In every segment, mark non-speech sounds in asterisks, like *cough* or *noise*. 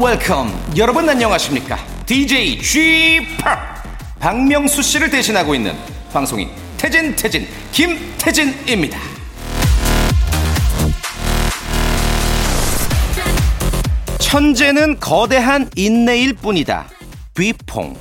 Welcome 여러분 안녕하십니까? DJ G 파 박명수 씨를 대신하고 있는 방송인 태진 태진 김태진입니다 천재는 거대한 인내일 뿐이다 뷔퐁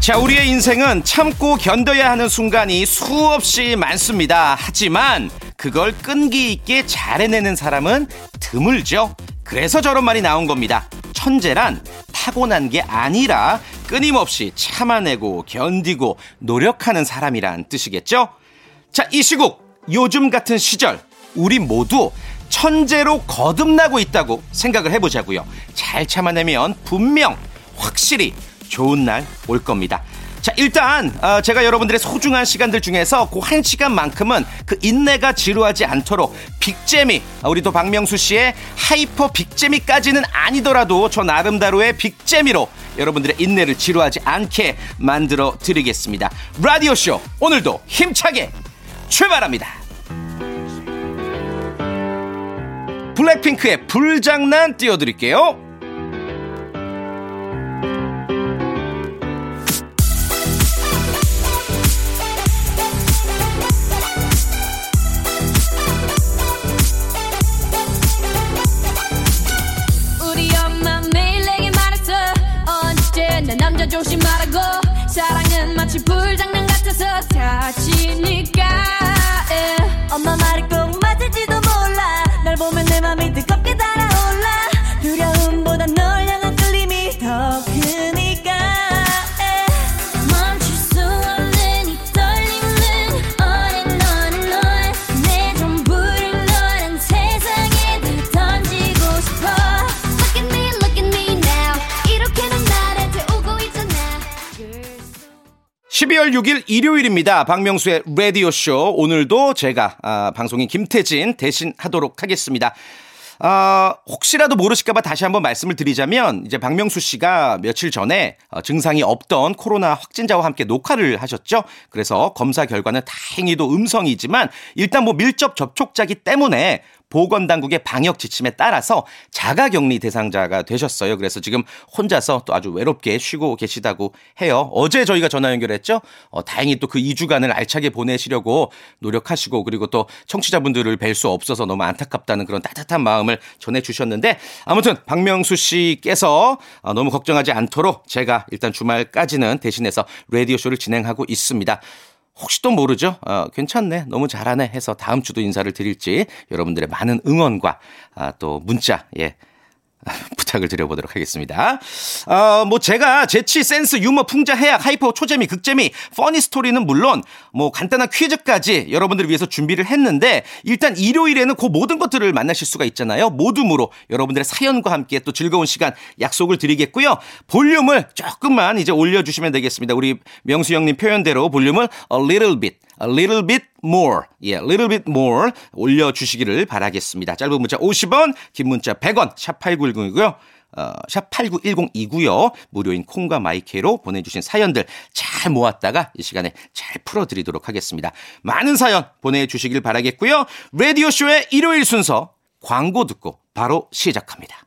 자, 우리의 인생은 참고 견뎌야 하는 순간이 수없이 많습니다. 하지만 그걸 끈기 있게 잘 해내는 사람은 드물죠. 그래서 저런 말이 나온 겁니다. 천재란 타고난 게 아니라 끊임없이 참아내고 견디고 노력하는 사람이란 뜻이겠죠? 자, 이 시국, 요즘 같은 시절, 우리 모두 천재로 거듭나고 있다고 생각을 해보자고요. 잘 참아내면 분명, 확실히 좋은 날 올 겁니다. 자, 일단 어, 제가 여러분들의 소중한 시간들 중에서 그 한 시간만큼은 그 인내가 지루하지 않도록 big재미 아, 우리 또 박명수 씨의 hyper big재미까지는 아니더라도 저 나름대로의 big재미로 여러분들의 인내를 지루하지 않게 만들어 드리겠습니다. 라디오 쇼 오늘도 힘차게 출발합니다. 블랙핑크의 불장난 띄워드릴게요. 조심하라고 사랑은 마치 불장난 같아서 다치니까 예. 엄마 맞을 12월 6일 일요일입니다. 박명수의 라디오쇼. 오늘도 제가, 아, 방송인 김태진 대신 하도록 하겠습니다. 아, 혹시라도 모르실까봐 다시 한번 말씀을 드리자면, 이제 박명수 씨가 며칠 전에 어, 증상이 없던 코로나 확진자와 함께 녹화를 하셨죠. 그래서 검사 결과는 다행히도 음성이지만, 일단 뭐 밀접 접촉자기 때문에 보건당국의 방역 지침에 따라서 자가 격리 대상자가 되셨어요. 그래서 지금 혼자서 또 아주 외롭게 쉬고 계시다고 해요. 어제 저희가 전화 연결했죠. 어, 다행히 또 그 2주간을 알차게 보내시려고 노력하시고 그리고 또 청취자분들을 뵐 수 없어서 너무 안타깝다는 그런 따뜻한 마음을 전해주셨는데 아무튼 박명수 씨께서 어, 너무 걱정하지 않도록 제가 일단 주말까지는 대신해서 라디오쇼를 진행하고 있습니다. 혹시 또 모르죠? 어, 괜찮네. 너무 잘하네. 해서 다음 주도 인사를 드릴지 여러분들의 많은 응원과 아, 또 문자, 예. *laughs* 부탁을 드려보도록 하겠습니다. 어, 뭐 제가 재치, 센스, 유머, 풍자, 해학, hyper, 초재미, 극재미, funny story는 물론 뭐 간단한 퀴즈까지 여러분들을 위해서 준비를 했는데 일단 일요일에는 그 모든 것들을 만나실 수가 있잖아요. 모둠으로 여러분들의 사연과 함께 또 즐거운 시간 약속을 드리겠고요. 볼륨을 조금만 이제 올려주시면 되겠습니다. 우리 명수 형님 표현대로 볼륨을 a little bit, a little bit more, 예, little bit more 올려주시기를 바라겠습니다. 짧은 문자 50원, 긴 문자 100원, 샵8910이고요. 어, 샵8910이고요. 무료인 콩과 마이케로 보내주신 사연들 잘 모았다가 이 시간에 잘 풀어드리도록 하겠습니다. 많은 사연 보내주시길 바라겠고요. 라디오쇼의 일요일 순서 광고 듣고 바로 시작합니다.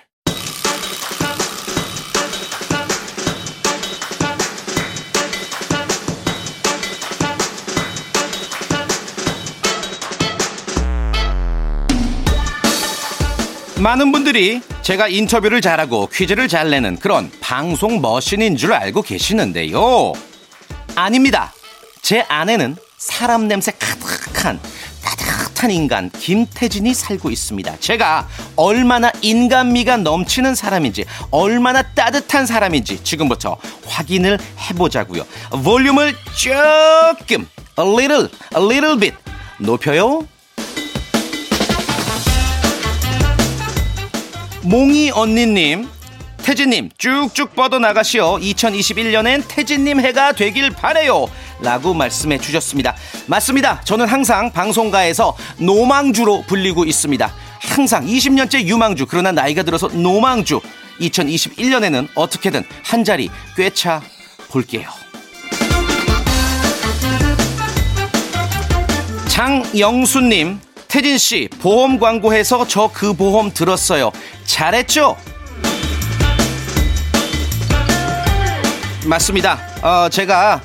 많은 분들이 제가 인터뷰를 잘하고 퀴즈를 잘 내는 그런 방송 머신인 줄 알고 계시는데요. 아닙니다. 제 안에는 사람 냄새 가득한 따뜻한 인간 김태진이 살고 있습니다. 제가 얼마나 인간미가 넘치는 사람인지 얼마나 따뜻한 사람인지 지금부터 확인을 해보자고요. 볼륨을 조금 a little a little bit 높여요. 몽이 언니님 태진님 쭉쭉 뻗어나가시어 2021년엔 태진님 해가 되길 바래요. 라고 말씀해 주셨습니다. 맞습니다. 저는 항상 방송가에서 노망주로 불리고 있습니다. 항상 20년째 유망주 그러나 나이가 들어서 노망주. 2021년에는 어떻게든 한 자리 꿰차 볼게요. 장영수님 태진 씨 보험 광고해서 저 그 보험 들었어요 잘했죠? 맞습니다. 어, 제가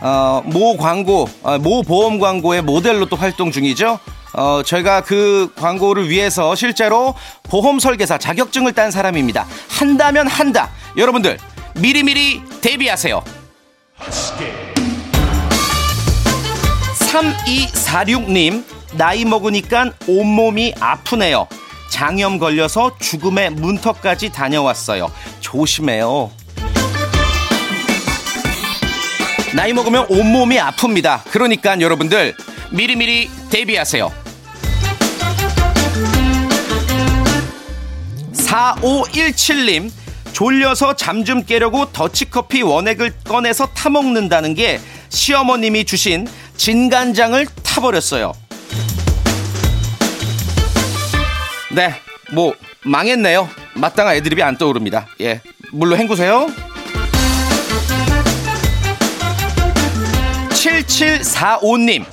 어, 모 광고, 어, 모 보험 광고의 모델로 또 활동 중이죠. 어, 저희가 그 광고를 위해서 실제로 보험 설계사 자격증을 딴 사람입니다. 한다면 한다. 여러분들 미리미리 대비하세요. 3246님, 나이 먹으니까 온몸이 아프네요. 장염 걸려서 죽음의 문턱까지 다녀왔어요. 조심해요. 나이 먹으면 온몸이 아픕니다. 그러니까 여러분들 미리미리 대비하세요. 4517님 졸려서 잠 좀 깨려고 더치커피 원액을 꺼내서 타먹는다는 게 시어머님이 주신 진간장을 타버렸어요. 네, 뭐 망했네요. 마땅한 애드립이 안 떠오릅니다. 예, 물로 헹구세요. 7745님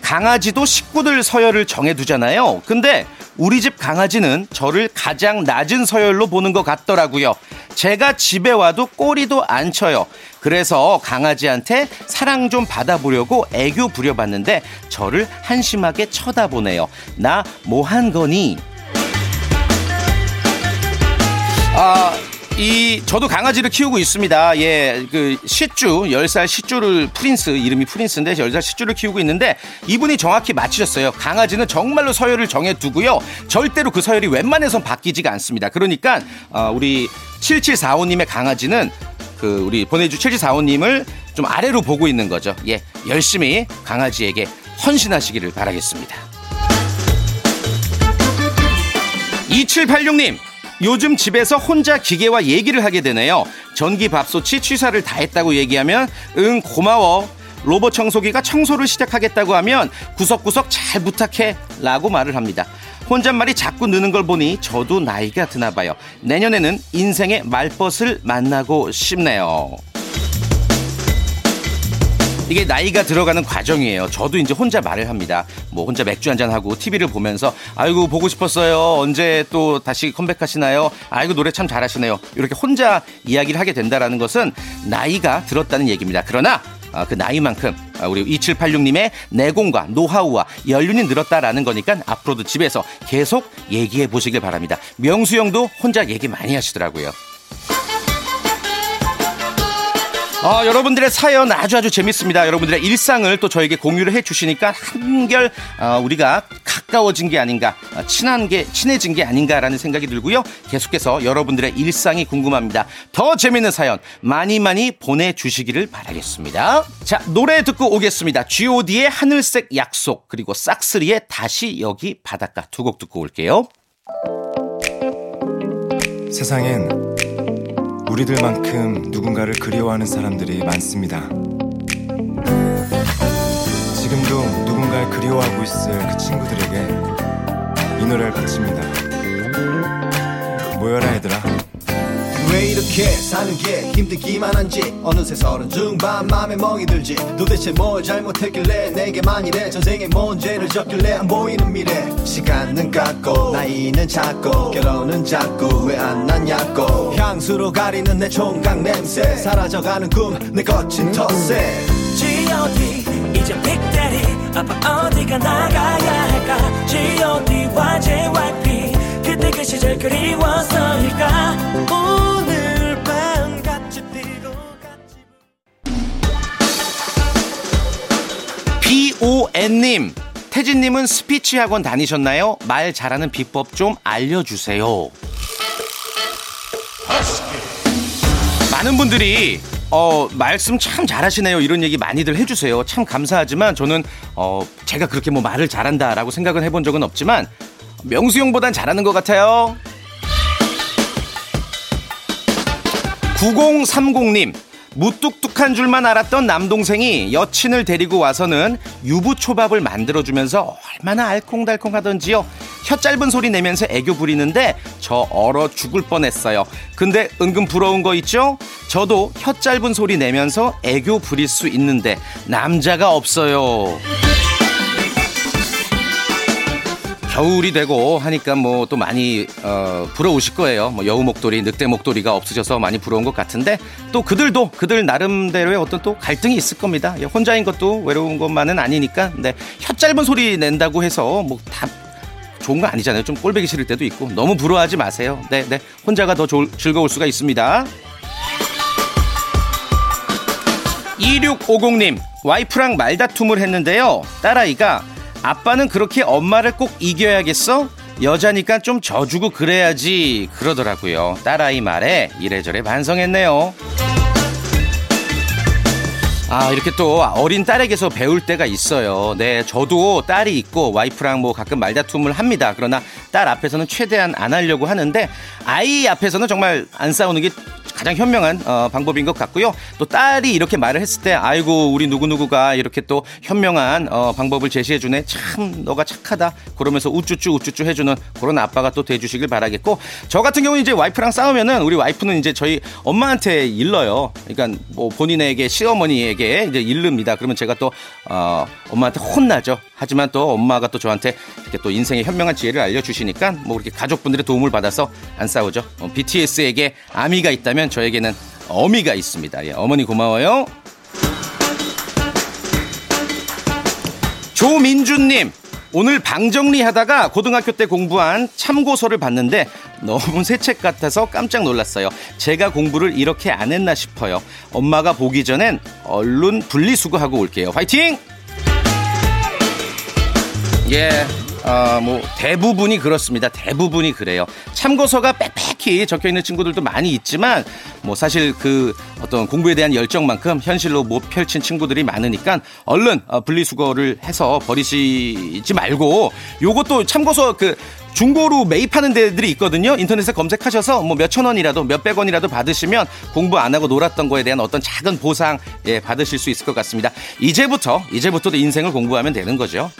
강아지도 식구들 서열을 정해두잖아요. 근데 우리 집 강아지는 저를 가장 낮은 서열로 보는 것 같더라고요. 제가 집에 와도 꼬리도 안 쳐요. 그래서 강아지한테 사랑 좀 받아보려고 애교 부려봤는데 저를 한심하게 쳐다보네요. 나 뭐 한 거니? 아, 이 저도 강아지를 키우고 있습니다. 예, 그 시쭈 10살 시쭈를 프린스 이름이 프린스인데 10살 시쭈를 키우고 있는데 이분이 정확히 맞히셨어요. 강아지는 정말로 서열을 정해 두고요. 절대로 그 서열이 웬만해선 바뀌지가 않습니다. 그러니까 어, 우리 7745님의 강아지는 그 우리 보내주 7745님을 좀 아래로 보고 있는 거죠. 예, 열심히 강아지에게 헌신하시기를 바라겠습니다. 2786님 요즘 집에서 혼자 기계와 얘기를 하게 되네요. 전기 밥솥이 취사를 다 했다고 얘기하면 응 고마워. 로봇 청소기가 청소를 시작하겠다고 하면 구석구석 잘 부탁해 라고 말을 합니다. 혼잣말이 자꾸 느는 걸 보니 저도 나이가 드나 봐요. 내년에는 인생의 말벗을 만나고 싶네요. 이게 나이가 들어가는 과정이에요. 저도 이제 혼자 말을 합니다. 뭐 혼자 맥주 한잔 하고 TV를 보면서 아이고 보고 싶었어요. 언제 또 다시 컴백하시나요? 아이고 노래 참 잘하시네요. 이렇게 혼자 이야기를 하게 된다라는 것은 나이가 들었다는 얘기입니다. 그러나 아, 그 나이만큼 아, 우리 2786님의 내공과 노하우와 연륜이 늘었다라는 거니까 앞으로도 집에서 계속 얘기해 보시길 바랍니다. 명수 형도 혼자 얘기 많이 하시더라고요. 어, 여러분들의 사연 아주 아주 재밌습니다. 여러분들의 일상을 또 저에게 공유를 해주시니까 한결 어, 우리가 가까워진 게 아닌가, 어, 친한 게 친해진 게 아닌가라는 생각이 들고요. 계속해서 여러분들의 일상이 궁금합니다. 더 재밌는 사연 많이 많이 보내주시기를 바라겠습니다. 자 노래 듣고 오겠습니다. G.O.D의 하늘색 약속 그리고 싹스리의 다시 여기 바닷가 두 곡 듣고 올게요. 세상엔 우리들만큼 누군가를 그리워하는 사람들이 많습니다. 지금도 누군가를 그리워하고 있을 그 친구들에게 이 노래를 바칩니다. 모여라 얘들아. 왜 이렇게 사는 게 힘들기만 한지? 어느새 서른 중반 맘에 멍이 들지. 도대체 뭘 잘못했길래 내게만 이래? 전생에 뭔 죄를 졌길래 안 보이는 미래. 시간은 갔고 나이는 작고 결혼은 자꾸 왜 안 났냐고. 향수로 가리는 내 총각 냄새. 사라져가는 꿈 내 거친 텃세. G.O.D 이제 빅데리 아빠 어디가 나가야 할까? G.O.D와 JYP 그때 그 시절 그리워서일까. 오 BON님, 태진님은 스피치 학원 다니셨나요? 말 잘하는 비법 좀 알려주세요. 많은 분들이 어, 말씀 참 잘하시네요. 이런 얘기 많이들 해주세요. 참 감사하지만 저는 어, 제가 그렇게 뭐 말을 잘한다라고 생각은 해본 적은 없지만 명수 형보단 잘하는 것 같아요. 9030님. 무뚝뚝한 줄만 알았던 남동생이 여친을 데리고 와서는 유부초밥을 만들어주면서 얼마나 알콩달콩 하던지요. 혀 짧은 소리 내면서 애교 부리는데 저 얼어 죽을 뻔했어요. 근데 은근 부러운 거 있죠? 저도 혀 짧은 소리 내면서 애교 부릴 수 있는데 남자가 없어요. 겨울이 되고 하니까 뭐 또 많이 어, 부러우실 거예요. 뭐 여우 목도리, 늑대 목도리가 없으셔서 많이 부러운 것 같은데 또 그들도 그들 나름대로의 어떤 또 갈등이 있을 겁니다. 예, 혼자인 것도 외로운 것만은 아니니까. 근데 혀 짧은 소리 낸다고 해서 뭐다 좋은 거 아니잖아요. 좀 꼴배기 싫을 때도 있고 너무 부러워하지 마세요. 네, 네. 혼자가 더 좋을, 즐거울 수가 있습니다. 2650님, 와이프랑 말다툼을 했는데요. 딸아이가 아빠는 그렇게 엄마를 꼭 이겨야겠어? 여자니까 좀 져주고 그래야지 그러더라고요. 딸아이 말에 이래저래 반성했네요. 아, 이렇게 또 어린 딸에게서 배울 때가 있어요. 네, 저도 딸이 있고 와이프랑 뭐 가끔 말다툼을 합니다. 그러나 딸 앞에서는 최대한 안 하려고 하는데 아이 앞에서는 정말 안 싸우는 게 가장 현명한 어, 방법인 것 같고요. 또 딸이 이렇게 말을 했을 때 아이고 우리 누구누구가 이렇게 또 현명한 어, 방법을 제시해 주네. 참 너가 착하다. 그러면서 우쭈쭈 우쭈쭈 해 주는 그런 아빠가 또 돼 주시길 바라겠고 저 같은 경우는 이제 와이프랑 싸우면은 우리 와이프는 이제 저희 엄마한테 일러요. 그러니까 뭐 본인에게 시어머니에게 이제 일릅니다. 그러면 제가 또 어, 엄마한테 혼나죠. 하지만 또 엄마가 또 저한테 이렇게 또 인생의 현명한 지혜를 알려주시니까 뭐 그렇게 가족분들의 도움을 받아서 안 싸우죠. 어, BTS에게 아미가 있다면 저에게는 어미가 있습니다. 예, 어머니 고마워요. 조민주님. 오늘 방 정리하다가 고등학교 때 공부한 참고서를 봤는데 너무 *laughs* 새 책 같아서 깜짝 놀랐어요. 제가 공부를 이렇게 안 했나 싶어요. 엄마가 보기 전엔 얼른 분리수거하고 올게요. 화이팅! 예, 어, 뭐 대부분이 그렇습니다. 대부분이 그래요. 참고서가 빽빽 히 적혀 있는 친구들도 많이 있지만 뭐 사실 그 어떤 공부에 대한 열정만큼 현실로 못 펼친 친구들이 많으니까 얼른 어, 분리수거를 해서 버리시지 말고 요것도 참고서 그 중고로 매입하는 데들이 있거든요. 인터넷에 검색하셔서 뭐 몇천 원이라도 몇백 원이라도 받으시면 공부 안 하고 놀았던 거에 대한 어떤 작은 보상 예, 받으실 수 있을 것 같습니다. 이제부터 이제부터 인생을 공부하면 되는 거죠.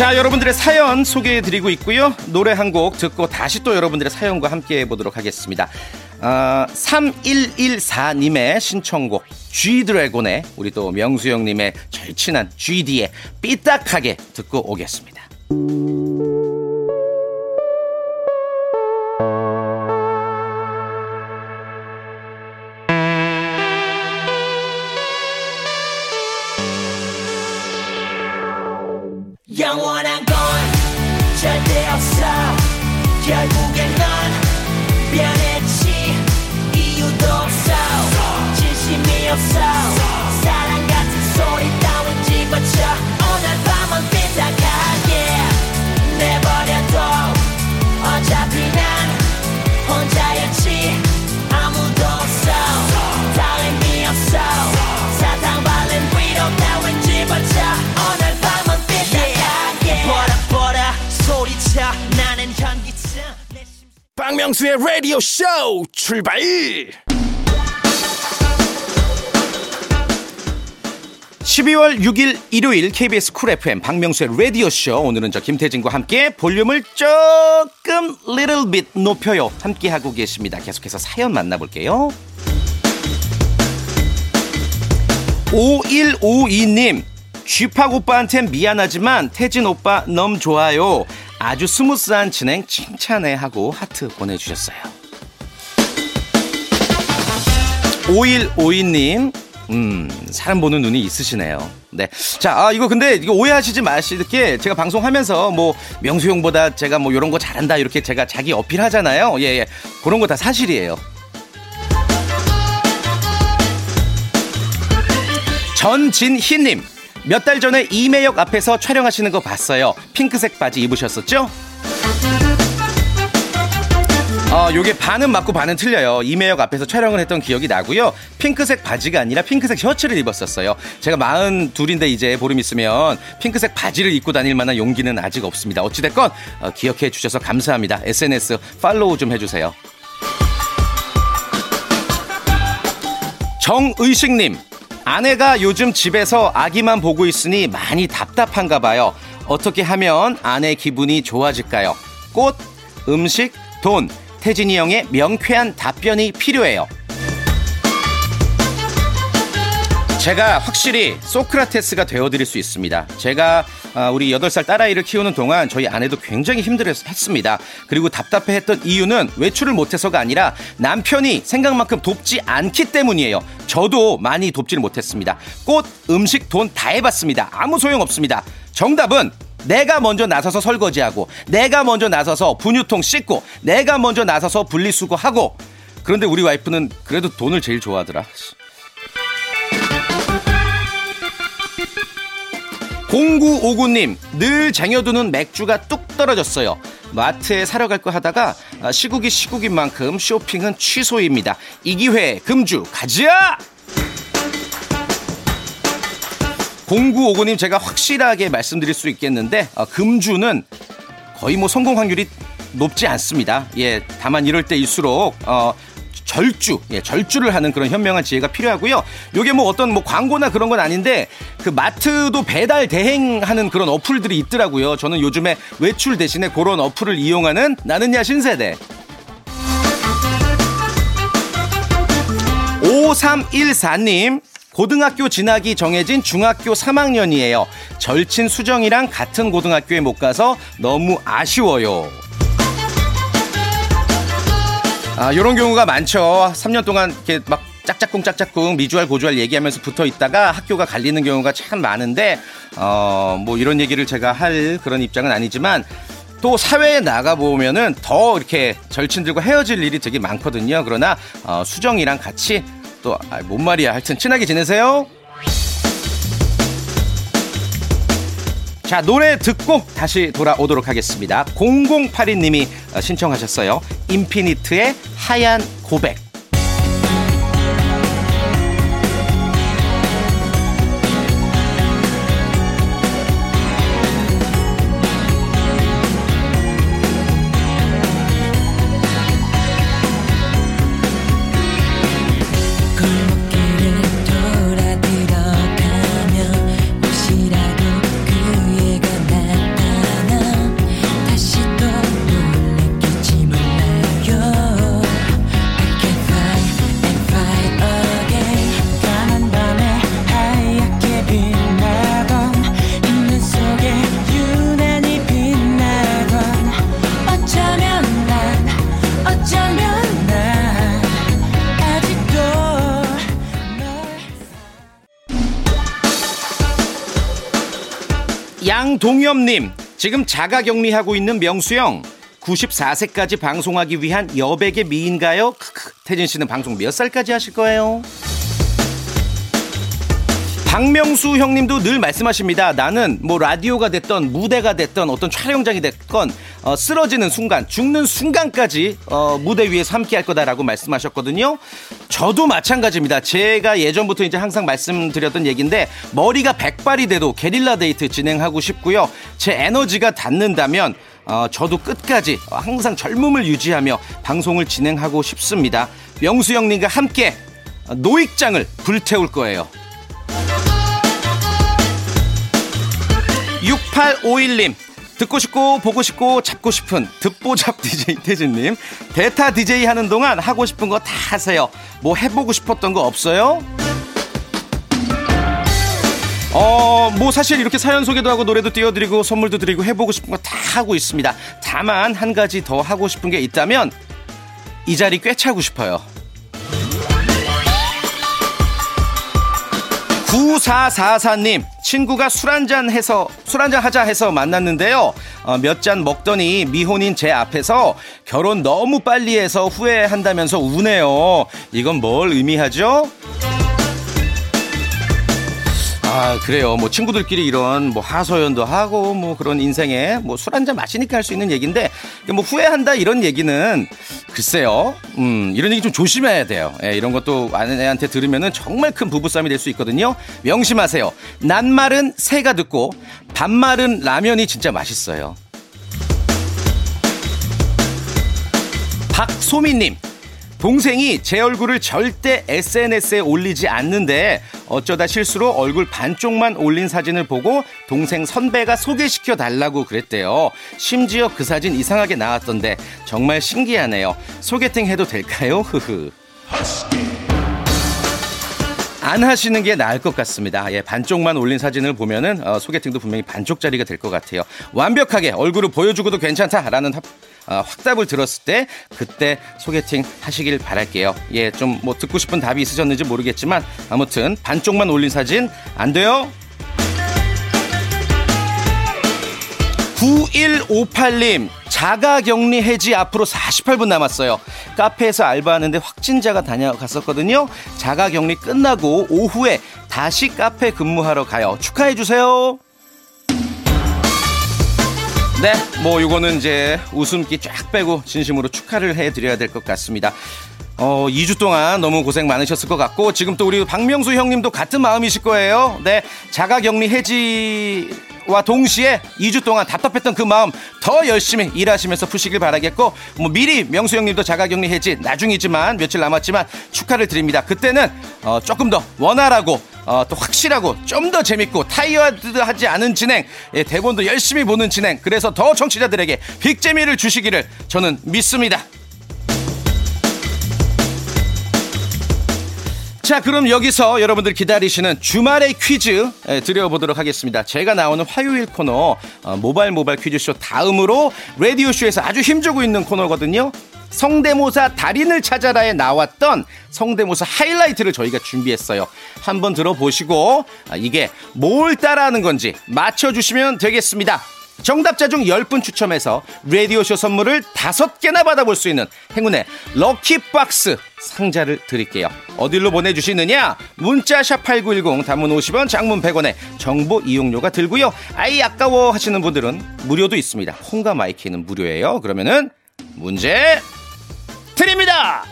자, 여러분들의 사연 소개해 드리고 있고요. 노래 한 곡 듣고 다시 또 여러분들의 사연과 함께 해 보도록 하겠습니다. 어, 3114님의 신청곡 G드래곤의 우리 또 명수 형님의 절친한 GD의 삐딱하게 듣고 오겠습니다. 박명수의 라디오 쇼 출발! 12월 6일 일요일 KBS 쿨 FM 박명수의 라디오쇼. 오늘은 저 김태진과 함께 볼륨을 조금 little bit 높여요. 함께 하고 계십니다. 계속해서 사연 만나볼게요. 5152님 쥐팍 오빠한텐 미안하지만 태진 오빠 너무 좋아요 아주 스무스한 진행 칭찬해 하고 하트 보내주셨어요 5152님 음, 사람 보는 눈이 있으시네요. 네. 자, 아, 이거 근데 이거 오해하시지 마시게 제가 방송하면서 뭐 명수 형보다 제가 뭐 이런 거 잘한다 이렇게 제가 자기 어필 하잖아요. 예, 예. 그런 거 다 사실이에요. 전진희님 몇 달 전에 이매역 앞에서 촬영하시는 거 봤어요. 핑크색 바지 입으셨었죠? 어, 요게 반은 맞고 반은 틀려요. 이매역 앞에서 촬영을 했던 기억이 나고요. 핑크색 바지가 아니라 핑크색 셔츠를 입었었어요. 제가 마흔 둘인데 이제 보름 있으면 핑크색 바지를 입고 다닐 만한 용기는 아직 없습니다. 어찌됐건 어, 기억해 주셔서 감사합니다. SNS 팔로우 좀 해주세요. 정의식님, 아내가 요즘 집에서 아기만 보고 있으니 많이 답답한가 봐요. 어떻게 하면 아내 기분이 좋아질까요? 꽃, 음식, 돈, 태진이 형의 명쾌한 답변이 필요해요. 제가 확실히 소크라테스가 되어드릴 수 있습니다. 제가 아, 우리 8살 딸아이를 키우는 동안 저희 아내도 굉장히 힘들었습니다. 그리고 답답해했던 이유는 외출을 못해서가 아니라 남편이 생각만큼 돕지 않기 때문이에요. 저도 많이 돕지를 못했습니다. 꽃, 음식, 돈 다 해봤습니다. 아무 소용 없습니다. 정답은 내가 먼저 나서서 설거지하고 내가 먼저 나서서 분유통 씻고 내가 먼저 나서서 분리수거하고 그런데 우리 와이프는 그래도 돈을 제일 좋아하더라. 0959님, 늘 쟁여두는 맥주가 뚝 떨어졌어요. 마트에 사러 갈 거 하다가 아, 시국이 시국인 만큼 쇼핑은 취소입니다. 이 기회에 금주 가자! 0959님 제가 확실하게 말씀드릴 수 있겠는데 어, 금주는 거의 뭐 성공 확률이 높지 않습니다. 예, 다만 이럴 때일수록 어, 절주, 예, 절주를 하는 그런 현명한 지혜가 필요하고요. 요게 뭐 어떤 뭐 광고나 그런 건 아닌데 그 마트도 배달 대행하는 그런 어플들이 있더라고요. 저는 요즘에 외출 대신에 그런 어플을 이용하는 나는야 신세대. 5314님, 고등학교 진학이 정해진 중학교 3학년이에요. 절친 수정이랑 같은 고등학교에 못 가서 너무 아쉬워요. 아, 요런 경우가 많죠. 3년 동안 이렇게 막 짝짝꿍 짝짝꿍 미주알 고주알 얘기하면서 붙어 있다가 학교가 갈리는 경우가 참 많은데 어, 뭐 이런 얘기를 제가 할 그런 입장은 아니지만 또 사회에 나가 보면은 더 이렇게 절친들과 헤어질 일이 되게 많거든요. 그러나 어, 수정이랑 같이 또 아, 뭔 말이야. 하여튼 친하게 지내세요. 자, 노래 듣고 다시 돌아오도록 하겠습니다. 0082님이 어, 신청하셨어요. 인피니트의 하얀 고백. 양동엽님, 지금 자가 격리하고 있는 명수형. 94세까지 방송하기 위한 여백의 미인가요? 크크. 태진 씨는 방송 몇 살까지 하실 거예요? 박명수 형님도 늘 말씀하십니다. 나는 뭐 라디오가 됐던 무대가 됐던 어떤 촬영장이 됐건 어, 쓰러지는 순간, 죽는 순간까지 어, 무대 위에서 함께 할 거다라고 말씀하셨거든요. 저도 마찬가지입니다. 제가 예전부터 이제 항상 말씀드렸던 얘기인데 머리가 백발이 돼도 게릴라 데이트 진행하고 싶고요. 제 에너지가 닿는다면 어, 저도 끝까지 항상 젊음을 유지하며 방송을 진행하고 싶습니다. 명수 형님과 함께 노익장을 불태울 거예요. 6851님 듣고 싶고 보고 싶고 잡고 싶은 듣보잡 DJ *laughs* 태진님 대타 DJ 하는 동안 하고 싶은 거 다 하세요 뭐 해보고 싶었던 거 없어요? 어, 뭐 사실 이렇게 사연 소개도 하고 노래도 띄워드리고 선물도 드리고 해보고 싶은 거 다 하고 있습니다. 다만 한 가지 더 하고 싶은 게 있다면 이 자리 꽤 차고 싶어요. 9444님, 친구가 술 한잔 해서, 술 한잔 하자 해서 만났는데요. 어, 몇 잔 먹더니 미혼인 제 앞에서 결혼 너무 빨리 해서 후회한다면서 우네요. 이건 뭘 의미하죠? 아, 그래요. 뭐 친구들끼리 이런 뭐 하소연도 하고 뭐 그런 인생에 뭐 술 한잔 마시니까 할 수 있는 얘기인데 뭐 후회한다 이런 얘기는 글쎄요. 음, 이런 얘기 좀 조심해야 돼요. 예, 이런 것도 아내한테 들으면은 정말 큰 부부싸움이 될 수 있거든요. 명심하세요. 낱말은 새가 듣고 반말은 라면이 진짜 맛있어요. 박소미님. 동생이 제 얼굴을 절대 SNS에 올리지 않는데 어쩌다 실수로 얼굴 반쪽만 올린 사진을 보고 동생 선배가 소개시켜 달라고 그랬대요. 심지어 그 사진 이상하게 나왔던데 정말 신기하네요. 소개팅 해도 될까요? *laughs* 흐흐. 안 하시는 게 나을 것 같습니다. 예, 반쪽만 올린 사진을 보면은 어, 소개팅도 분명히 반쪽짜리가 될 것 같아요. 완벽하게 얼굴을 보여주고도 괜찮다라는 합, 어, 확답을 들었을 때 그때 소개팅 하시길 바랄게요. 예, 좀 뭐 듣고 싶은 답이 있으셨는지 모르겠지만 아무튼 반쪽만 올린 사진 안 돼요. 9158님, 자가 격리 해지 앞으로 48분 남았어요. 카페에서 알바하는데 확진자가 다녀갔었거든요. 자가 격리 끝나고 오후에 다시 카페 근무하러 가요. 축하해 주세요. 네, 뭐 요거는 이제 웃음기 쫙 빼고 진심으로 축하를 해드려야 될 것 같습니다. 어, 2주 동안 너무 고생 많으셨을 것 같고 지금 또 우리 박명수 형님도 같은 마음이실 거예요. 네, 자가격리 해지 와 동시에 2주 동안 답답했던 그 마음 더 열심히 일하시면서 푸시길 바라겠고 뭐 미리 명수 형님도 자가격리 해지 나중이지만 며칠 남았지만 축하를 드립니다. 그때는 어, 조금 더 원활하고 어, 또 확실하고 좀 더 재밌고 타이어드하지 않은 진행 예, 대본도 열심히 보는 진행 그래서 더 청취자들에게 big재미를 주시기를 저는 믿습니다. 자, 그럼 여기서 여러분들 기다리시는 주말의 퀴즈 예, 드려보도록 하겠습니다. 제가 나오는 화요일 코너 어, 모바일 모바일 퀴즈쇼 다음으로 라디오 쇼에서 아주 힘주고 있는 코너거든요. 성대모사 달인을 찾아라에 나왔던 성대모사 하이라이트를 저희가 준비했어요. 한번 들어보시고 아, 이게 뭘 따라하는 건지 맞춰주시면 되겠습니다. 정답자 중 10분 추첨해서 라디오쇼 선물을 5개나 받아볼 수 있는 행운의 럭키박스 상자를 드릴게요. 어디로 보내주시느냐? 문자샵 8910 단문 50원 장문 100원에 정보 이용료가 들고요. 아이 아까워 하시는 분들은 무료도 있습니다. 콩과 my K는 무료예요. 그러면은 문제 드립니다!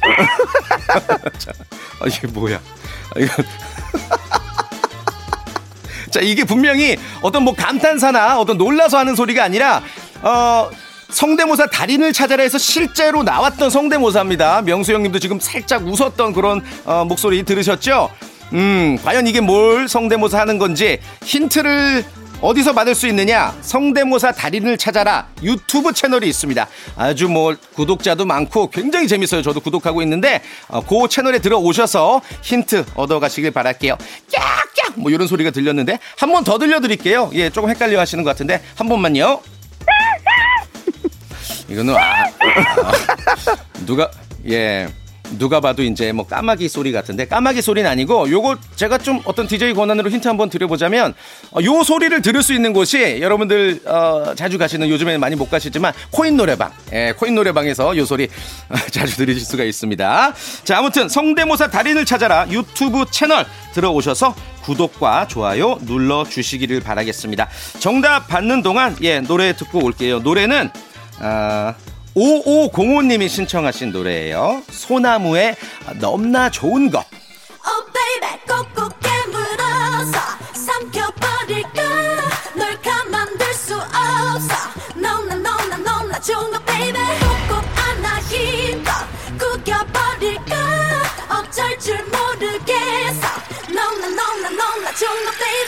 *laughs* 자, 아, 이게 뭐야? 아, 이거. 자, 이게 분명히 어떤 뭐 감탄사나 어떤 놀라서 하는 소리가 아니라, 어, 성대모사 달인을 찾아라 해서 실제로 나왔던 성대모사입니다. 명수 형님도 지금 살짝 웃었던 그런 어, 목소리 들으셨죠? 음, 과연 이게 뭘 성대모사 하는 건지 힌트를 어디서 받을 수 있느냐? 성대모사 달인을 찾아라 유튜브 채널이 있습니다. 아주 뭐 구독자도 많고 굉장히 재밌어요. 저도 구독하고 있는데 어, 그 채널에 들어오셔서 힌트 얻어가시길 바랄게요. 깍깍 뭐 이런 소리가 들렸는데 한 번 더 들려드릴게요. 예, 조금 헷갈려 하시는 것 같은데 한 번만요. *laughs* 이거는 아, 아, 누가 예. 누가 봐도 이제 뭐 까마귀 소리 같은데 까마귀 소리는 아니고 요거 제가 좀 어떤 DJ 권한으로 힌트 한번 드려보자면 어, 요 소리를 들을 수 있는 곳이 여러분들 어, 자주 가시는 요즘에는 많이 못 가시지만 코인 노래방. 예, 코인 노래방에서 요 소리 어, *laughs* 자주 들으실 수가 있습니다. 자 아무튼 성대모사 달인을 찾아라 유튜브 채널 들어오셔서 구독과 좋아요 눌러 주시기를 바라겠습니다. 정답 받는 동안 예 노래 듣고 올게요. 노래는 아 5505님이 신청하신 노래예요. 소나무의 넘나 좋은 것. 너무나 줄 모르겠어. 너무나 좋은 거 baby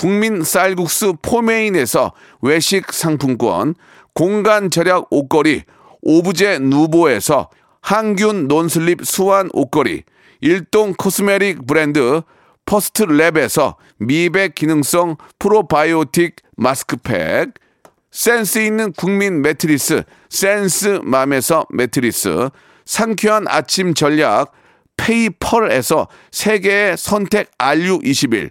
국민 쌀국수 포메인에서 외식 상품권, 공간 절약 옷걸이 오브제 누보에서 항균 non-slip 수완 옷걸이, 일동 cosmetic 브랜드 퍼스트 랩에서 미백 기능성 프로바이오틱 마스크팩, 센스 있는 국민 매트리스 센스맘에서 매트리스, 상쾌한 아침 전략 페이펄에서 세계의 선택 RU21,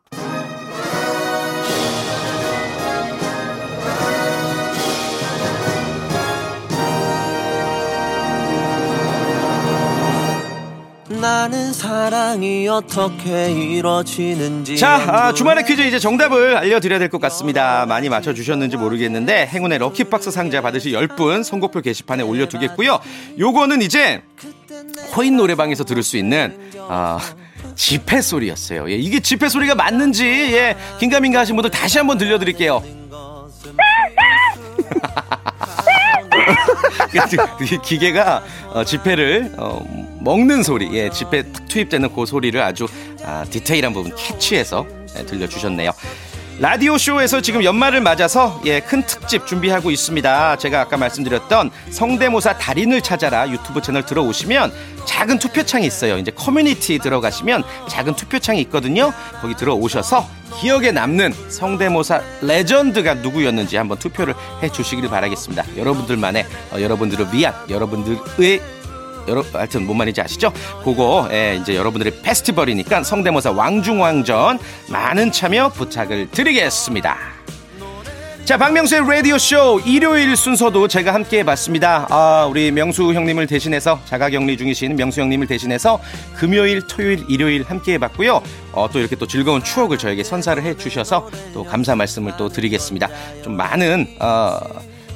나는 사랑이 어떻게 이루어지는지 자, 아, 주말의 퀴즈 이제 정답을 알려드려야 될 것 같습니다. 많이 맞춰주셨는지 모르겠는데 행운의 럭키박스 상자 받으실 10분 선곡표 게시판에 올려두겠고요. 요거는 이제 코인 노래방에서 들을 수 있는 아, 지폐 소리였어요. 예, 이게 지폐 소리가 맞는지 예, 긴가민가 하신 분들 다시 한번 들려드릴게요. *laughs* *laughs* 이 기계가 어, 지폐를 어, 먹는 소리, 예, 지폐 탁 투입되는 그 소리를 아주 아, 디테일한 부분 캐치해서 예, 들려주셨네요. 라디오 쇼에서 지금 연말을 맞아서 예, 큰 특집 준비하고 있습니다. 제가 아까 말씀드렸던 성대모사 달인을 찾아라 유튜브 채널 들어오시면 작은 투표창이 있어요. 이제 커뮤니티 들어가시면 작은 투표창이 있거든요. 거기 들어오셔서 기억에 남는 성대모사 레전드가 누구였는지 한번 투표를 해 주시기를 바라겠습니다. 여러분들만의 어, 여러분들을 위한 여러분들의 여러 하여튼 뭔 말인지 아시죠? 그거 예, 이제 여러분들의 페스티벌이니까 성대모사 왕중왕전 많은 참여 부탁을 드리겠습니다. 자, 박명수의 라디오쇼 일요일 순서도 제가 함께 해봤습니다. 아, 우리 명수 형님을 대신해서 자가 격리 중이신 명수 형님을 대신해서 금요일, 토요일, 일요일 함께 해봤고요. 어, 또 이렇게 또 즐거운 추억을 저에게 선사를 해주셔서 또 감사 말씀을 또 드리겠습니다. 좀 많은, 어,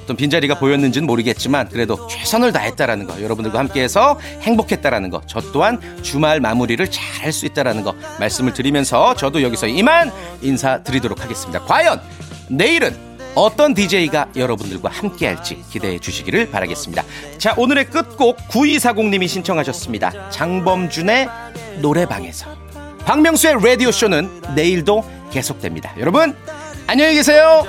어떤 빈자리가 보였는지는 모르겠지만 그래도 최선을 다했다라는 거 여러분들과 함께해서 행복했다라는 거 저 또한 주말 마무리를 잘 할 수 있다라는 거 말씀을 드리면서 저도 여기서 이만 인사드리도록 하겠습니다. 과연 내일은 어떤 DJ가 여러분들과 함께할지 기대해 주시기를 바라겠습니다. 자, 오늘의 끝곡 9240님이 신청하셨습니다. 장범준의 노래방에서. 박명수의 라디오쇼는 내일도 계속됩니다. 여러분, 안녕히 계세요!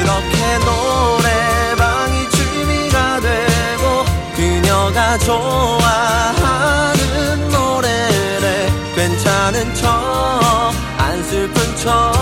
이렇게 노래방이 취미가 되고 그녀가 좋아하는 노래를 괜찮은 척 안 슬픈 척